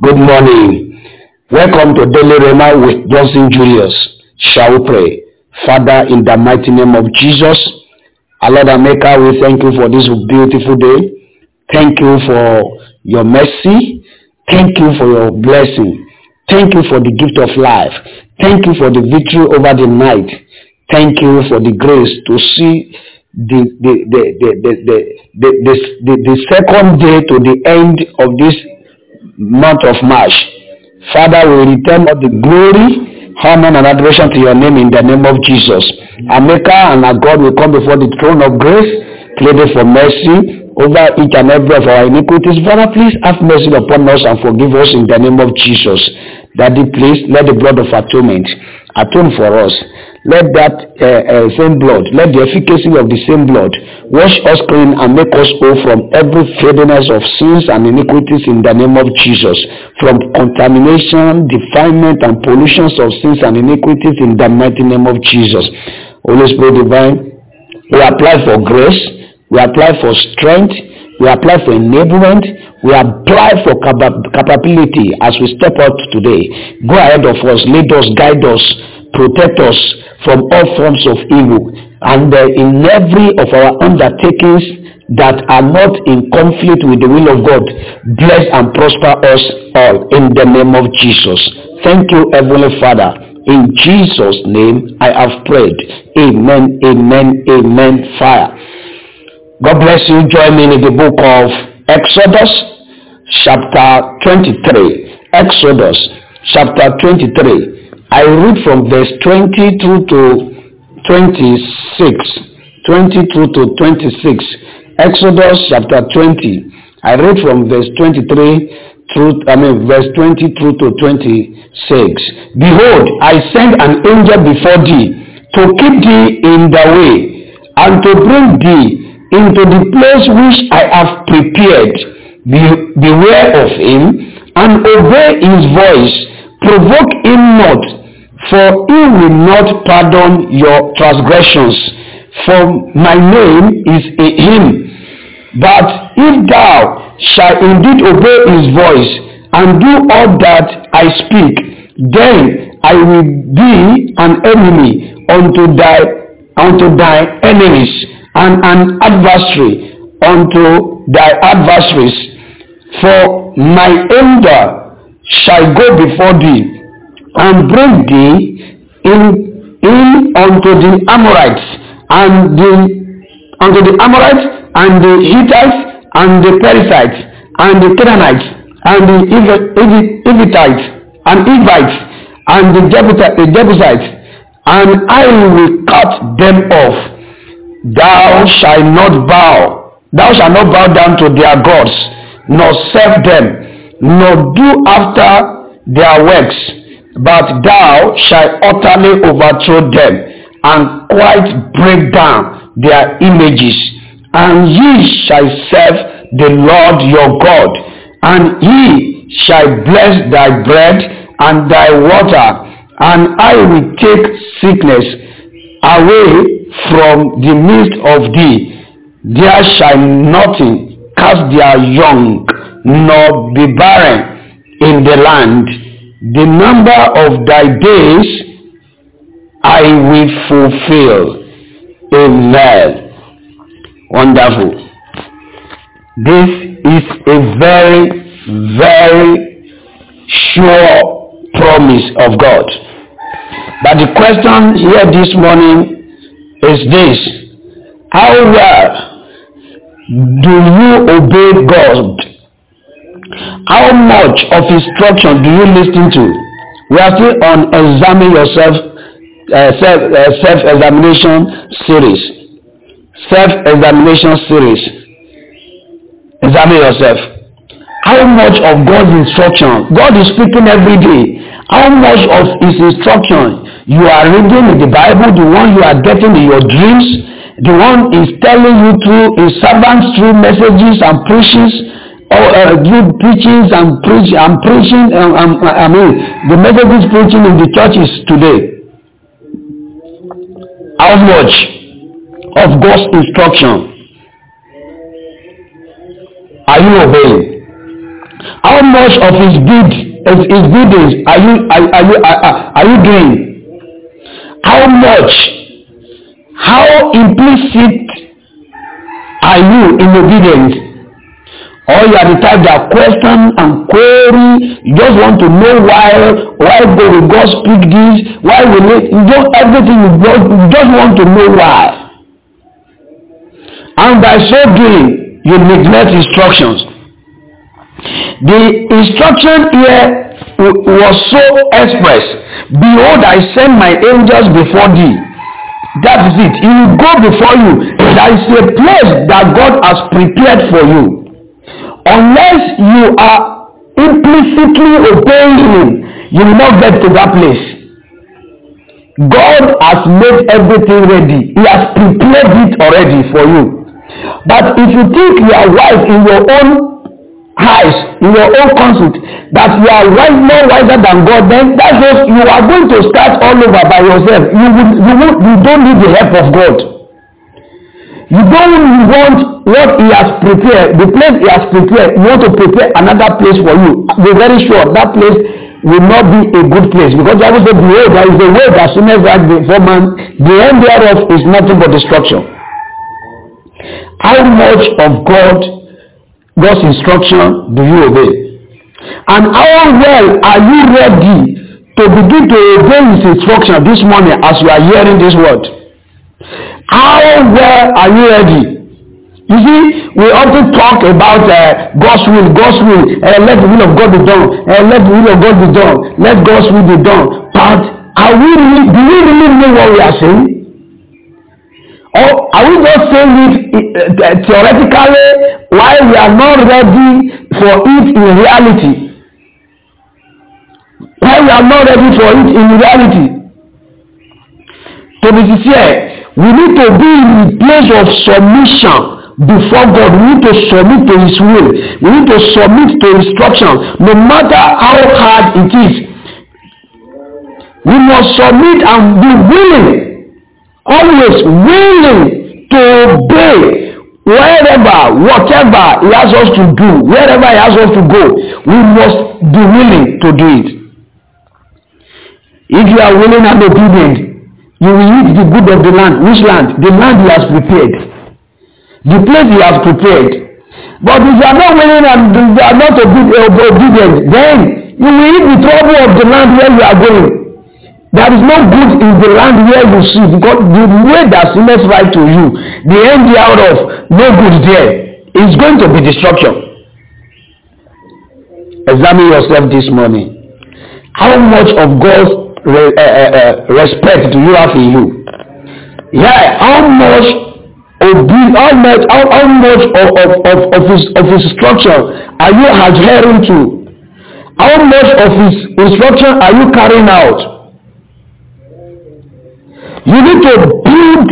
Good morning. Welcome to Daily Rhema with Johnson Julius. Shall we pray? Father, in the mighty name of Jesus, our Lord and Maker, we thank you for this beautiful day. Thank you for your mercy. Thank you for your blessing. Thank you for the gift of life. Thank you for the victory over the night. Thank you for the grace to see the the the the the the, the, the, the, second day to the end of this month of March. Father, we return all the glory, honor, and adoration to your name in the name of Jesus. Our Maker and our God will come before the throne of grace, pleading for mercy over each and every of our iniquities. Father, please have mercy upon us and forgive us in the name of Jesus. Daddy, please let the blood of atonement atone for us. Let that uh, uh, same blood, let the efficacy of the same blood wash us clean and make us whole from every filthiness of sins and iniquities in the name of Jesus. From contamination, defilement, and pollutions of sins and iniquities in the mighty name of Jesus. Holy Spirit divine, we apply for grace, we apply for strength, we apply for enablement, we apply for capability as we step out today. Go ahead of us, lead us, guide us, protect us from all forms of evil. And uh, in every of our undertakings that are not in conflict with the will of God, bless and prosper us all in the name of Jesus. Thank you, Heavenly Father. In Jesus' name I have prayed. Amen, amen, amen. Fire. God bless you. Join me in the book of Exodus, chapter 23. Exodus, chapter 23. I read from verse 20 through to 26. 22 to 26. Exodus chapter 20. I read from verse 23 through, I mean, verse 20 through to 26. Behold, I send an angel before thee to keep thee in the way and to bring thee into the place which I have prepared. Be, beware of him and obey his voice. Provoke him not, for he will not pardon your transgressions. For my name is in him. But if thou shalt indeed obey his voice and do all that I speak, then I will be an enemy unto thy unto thy enemies and an adversary unto thy adversaries. For my anger shall go before thee and bring thee in, in unto the Amorites and the unto the Amorites and the Hittites and the Perizzites and the Canaanites and the Hivitites and Hivites and the Jebusites and I will cut them off thou shalt not bow. Thou shalt not bow down to their gods nor serve them nor do after their works. But thou shalt utterly overthrow them and quite break down their images. And ye shall serve the lord your god and he shall bless thy bread and thy water and i will take sickness away from the midst of thee. There shall nothing cast their young, nor be barren in the land. The number of thy days I will fulfill. Amen. Wonderful. This is a very, very sure promise of God. But the question here this morning is this how well do you obey God? How much of instruction do you listen to? We are still on examine yourself uh, self uh, self examination series. Self examination series. Examine yourself. How much of God's instruction? God is speaking every day. How much of his instruction you are reading in the Bible, the one you are getting in your dreams, the one is telling you through his servants through messages and preachings, or uh, preachings and preach and preaching. Um, um, I mean, the messages preaching in the churches today. How much of God's instruction are you obeying? Much of his deed his, his deeds are you are, are you are, are you doing? How much how implicit are you in obedience? Or you are the type that question and query you just want to know why why go will God speak this why will it you don't everything you just you just want to know why. And by so doing you neglect instructions the instruction here was so express. Behold i send my angels before thee. That is it. He will go before you. There is a place that god has prepared for you. Unless you are implicitly obeying him you will not get to that place. God has made everything ready. He has prepared it already for you. But if you think you are wise in your own eyes, in your own conceit, that you are wise, more wiser than God, then that just you are going to start all over by yourself. You would, you would, you don't need the help of God. You don't want what He has prepared, the place He has prepared. You want to prepare another place for you. Be very sure that place will not be a good place because the Bible says, "Behold, there is a way that sinners right before man. The end thereof is nothing but destruction." How much of God, God's instruction do you obey? And how well are you ready to begin to obey His instruction this morning as you are hearing this word? How well are you ready? You see, we often talk about uh, God's will, God's will, uh, let the will of God be done, uh, let the will of God be done, let God's will be done. But are we really, do we really know what we are saying? Or are we just saying it uh, theoretically while we are not ready for it in reality? While we are not ready for it in reality? To be sincere, we need to be in a place of submission before God. We need to submit to His will. We need to submit to instruction, no matter how hard it is. We must submit and be willing always willing to obey wherever, whatever he has us to do, wherever he has us to go, we must be willing to do it. If you are willing and obedient, you will eat the good of the land. Which land? The land he has prepared. The place he has prepared. But if you are not willing and you are not obedient, then you will eat the trouble of the land where you are going. There is no good in the land where you see because the way that seems right to you, the end out of no good there. It's going to be destruction. Examine yourself this morning. How much of God's re, uh, uh, respect do you have in you? Yeah, how much of how much how, how much of, of, of, of his of his instruction are you adhering to? How much of his instruction are you carrying out? You need to build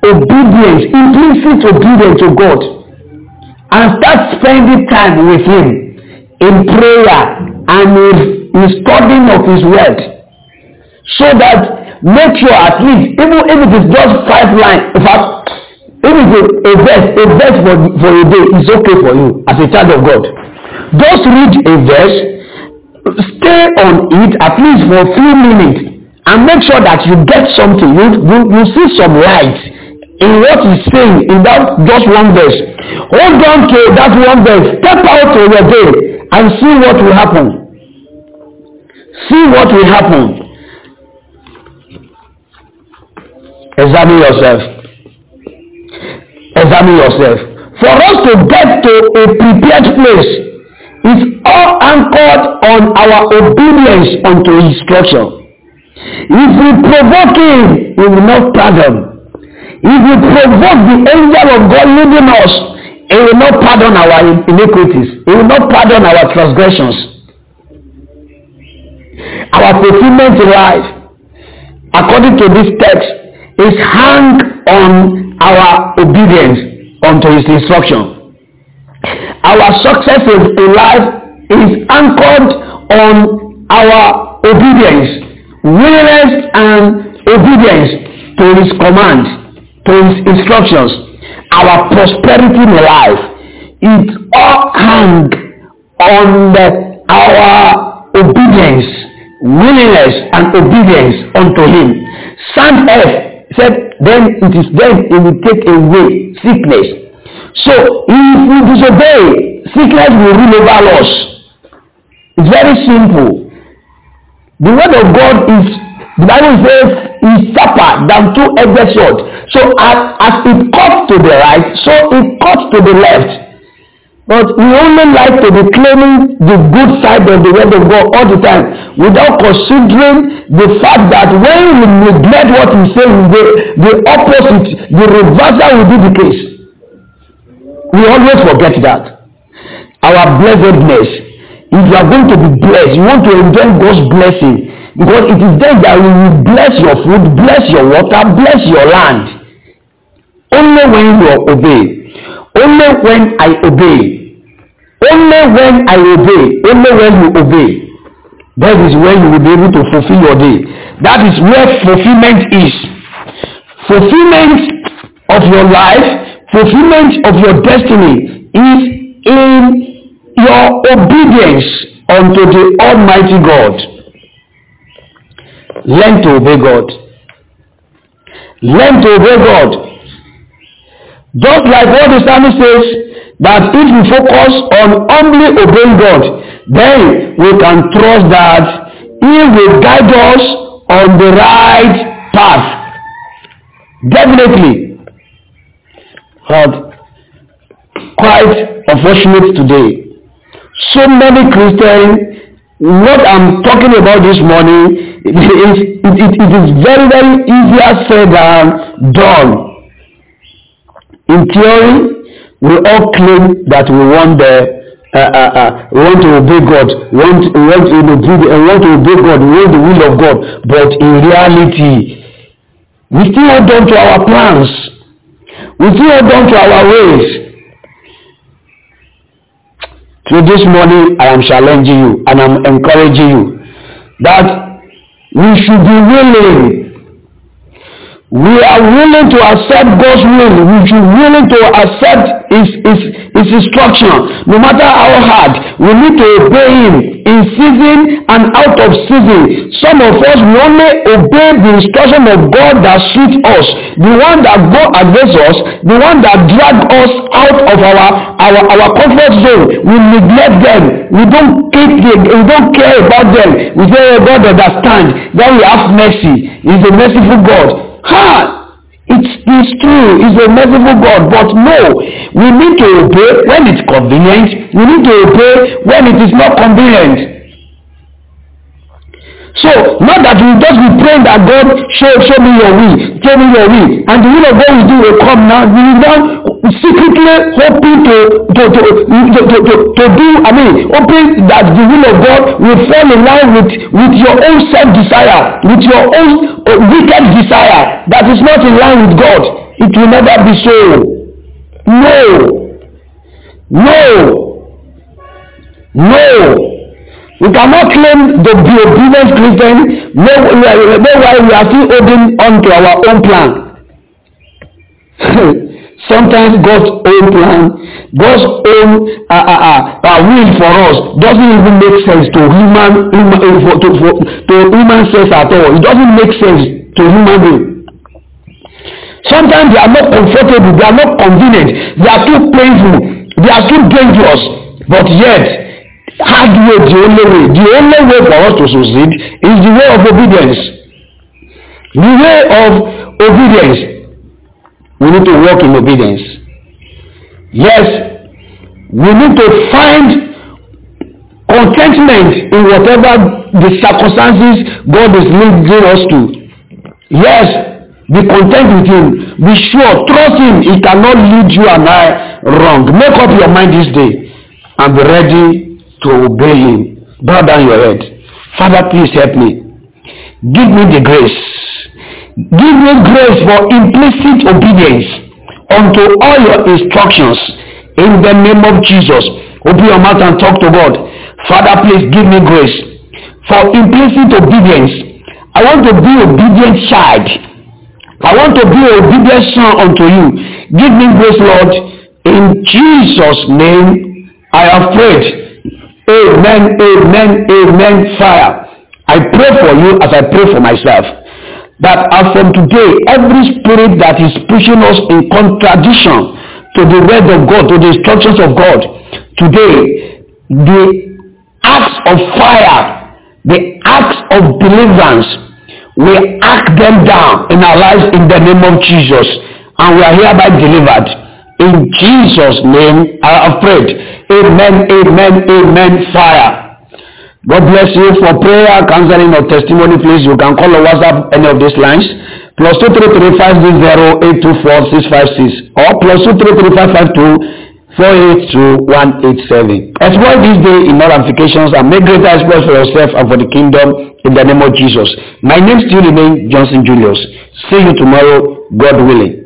obedience, implicit obedience to God, and start spending time with Him in prayer and in, in studying of His Word, so that make sure at least, even if it is just five lines, in fact, if it is a verse, a verse for, for a day is okay for you as a child of God. Just read a verse, stay on it at least for a few minutes and make sure that you get something. You you you see some light in what he's saying in that just one verse. Hold on to that one verse. Step out of your day and see what will happen. See what will happen. Examine yourself. Examine yourself. For us to get to a prepared place is all anchored on our obedience unto instruction If we provoke him, he will not pardon. If we provoke the angel of God leading us, he will not pardon our iniquities. He will not pardon our transgressions. Our fulfillment in life, according to this text, is hung on our obedience unto his instruction. Our success in life is anchored on our obedience willingness and obedience to his command to his instructions our prosperity in life it all hang on the, our obedience, willingness and obedience unto him. Psalm F said, then it is then he will take away sickness. So if we disobey, sickness will rule over us. It's very simple. The word of God is, the Bible says, is sharper than two-edged sword. So as, as it cuts to the right, so it cuts to the left. But we only like to be claiming the good side of the word of God all the time without considering the fact that when we neglect what we say, the, the opposite, the reversal will be the case. We always forget that. Our blessedness. If you are going to be blessed, you want to enjoy God's blessing because it is then that we will bless your food, bless your water, bless your land. Only when you obey. Only when I obey Only when I obey, only when you obey, that is when you will be able to fulfill your day. That is where fulfillment is. Fulfillment of your life, fulfillment of your destiny is in your obedience unto the Almighty God. Learn to obey God. Learn to obey God. Just like what the psalmist says, that if we focus on humbly obeying God, then we can trust that He will guide us on the right path. Definitely. But quite unfortunate today. So many Christians, what I'm talking about this morning, is, it, it, it is very, very easier said than done. In theory, we all claim that we want the uh, uh, uh, want to obey God, want, want to obey, we want to obey God, want the will of God. But in reality, we still hold on to our plans. We still hold on to our ways. So this morning, I am challenging you and I'm encouraging you that we should be willing we are willing to accept God's will. We should be willing to accept His, instruction. No matter how hard, we need to obey Him in season and out of season. Some of us, we only obey the instruction of God that suits us. The one that go against us, the one that drag us out of our, our, our comfort zone. We neglect them. We don't keep the, we don't care about them. We say, oh, God understand. Then we have mercy. He's a merciful God. Ha! It's, it's true. It's a merciful God. But no, we need to obey when it's convenient. We need to obey when it is not convenient. So, not that we just be praying that God show, show me your will, show me your will. And the will of God will do will come now. We will now secretly hoping to, to, to, to, to, to, to do, I mean, hoping that the will of God will fall in line with, with your own self-desire, with your own uh, wicked desire that is not in line with God. It will never be so. No. No. No. We cannot claim to be obedient Christian meanwhile we are still holding on to our own plan. Sometimes God's own plan, God's own uh, uh, uh, will for us doesn't even make sense to human, human uh, for, to, for, to human sense at all. It doesn't make sense to human being. Sometimes they are not comfortable, they are not convenient, they are too painful, they are too dangerous, but yet hard way the only way the only way for us to succeed is the way of obedience the way of obedience we need to walk in obedience yes we need to find contentment in whatever the circumstances God is leading us to yes be content with him be sure trust him he cannot lead you and I wrong make up your mind this day and be ready to obey him. Bow down your head. Father, please help me. Give me the grace. Give me grace for implicit obedience unto all your instructions in the name of Jesus. Open your mouth and talk to God. Father, please give me grace for implicit obedience. I want to be obedient child. I want to be obedient son unto you. Give me grace, Lord. In Jesus' name, I have prayed. Amen, amen, amen, fire. I pray for you as I pray for myself. That as from today, every spirit that is pushing us in contradiction to the word of God, to the instructions of God, today, the acts of fire, the acts of deliverance, we act them down in our lives in the name of Jesus. And we are hereby delivered. In Jesus' name, I have prayed. Amen, amen, amen, fire. God bless you. For prayer, counseling, or testimony, please, you can call or WhatsApp any of these lines. Plus two three three five zero eight two four six five six or plus two three three five five two four eight two one eight seven. Exploit this day in all applications and make greater exploits for yourself and for the kingdom in the name of Jesus. My name still remains Johnson Julius. See you tomorrow, God willing.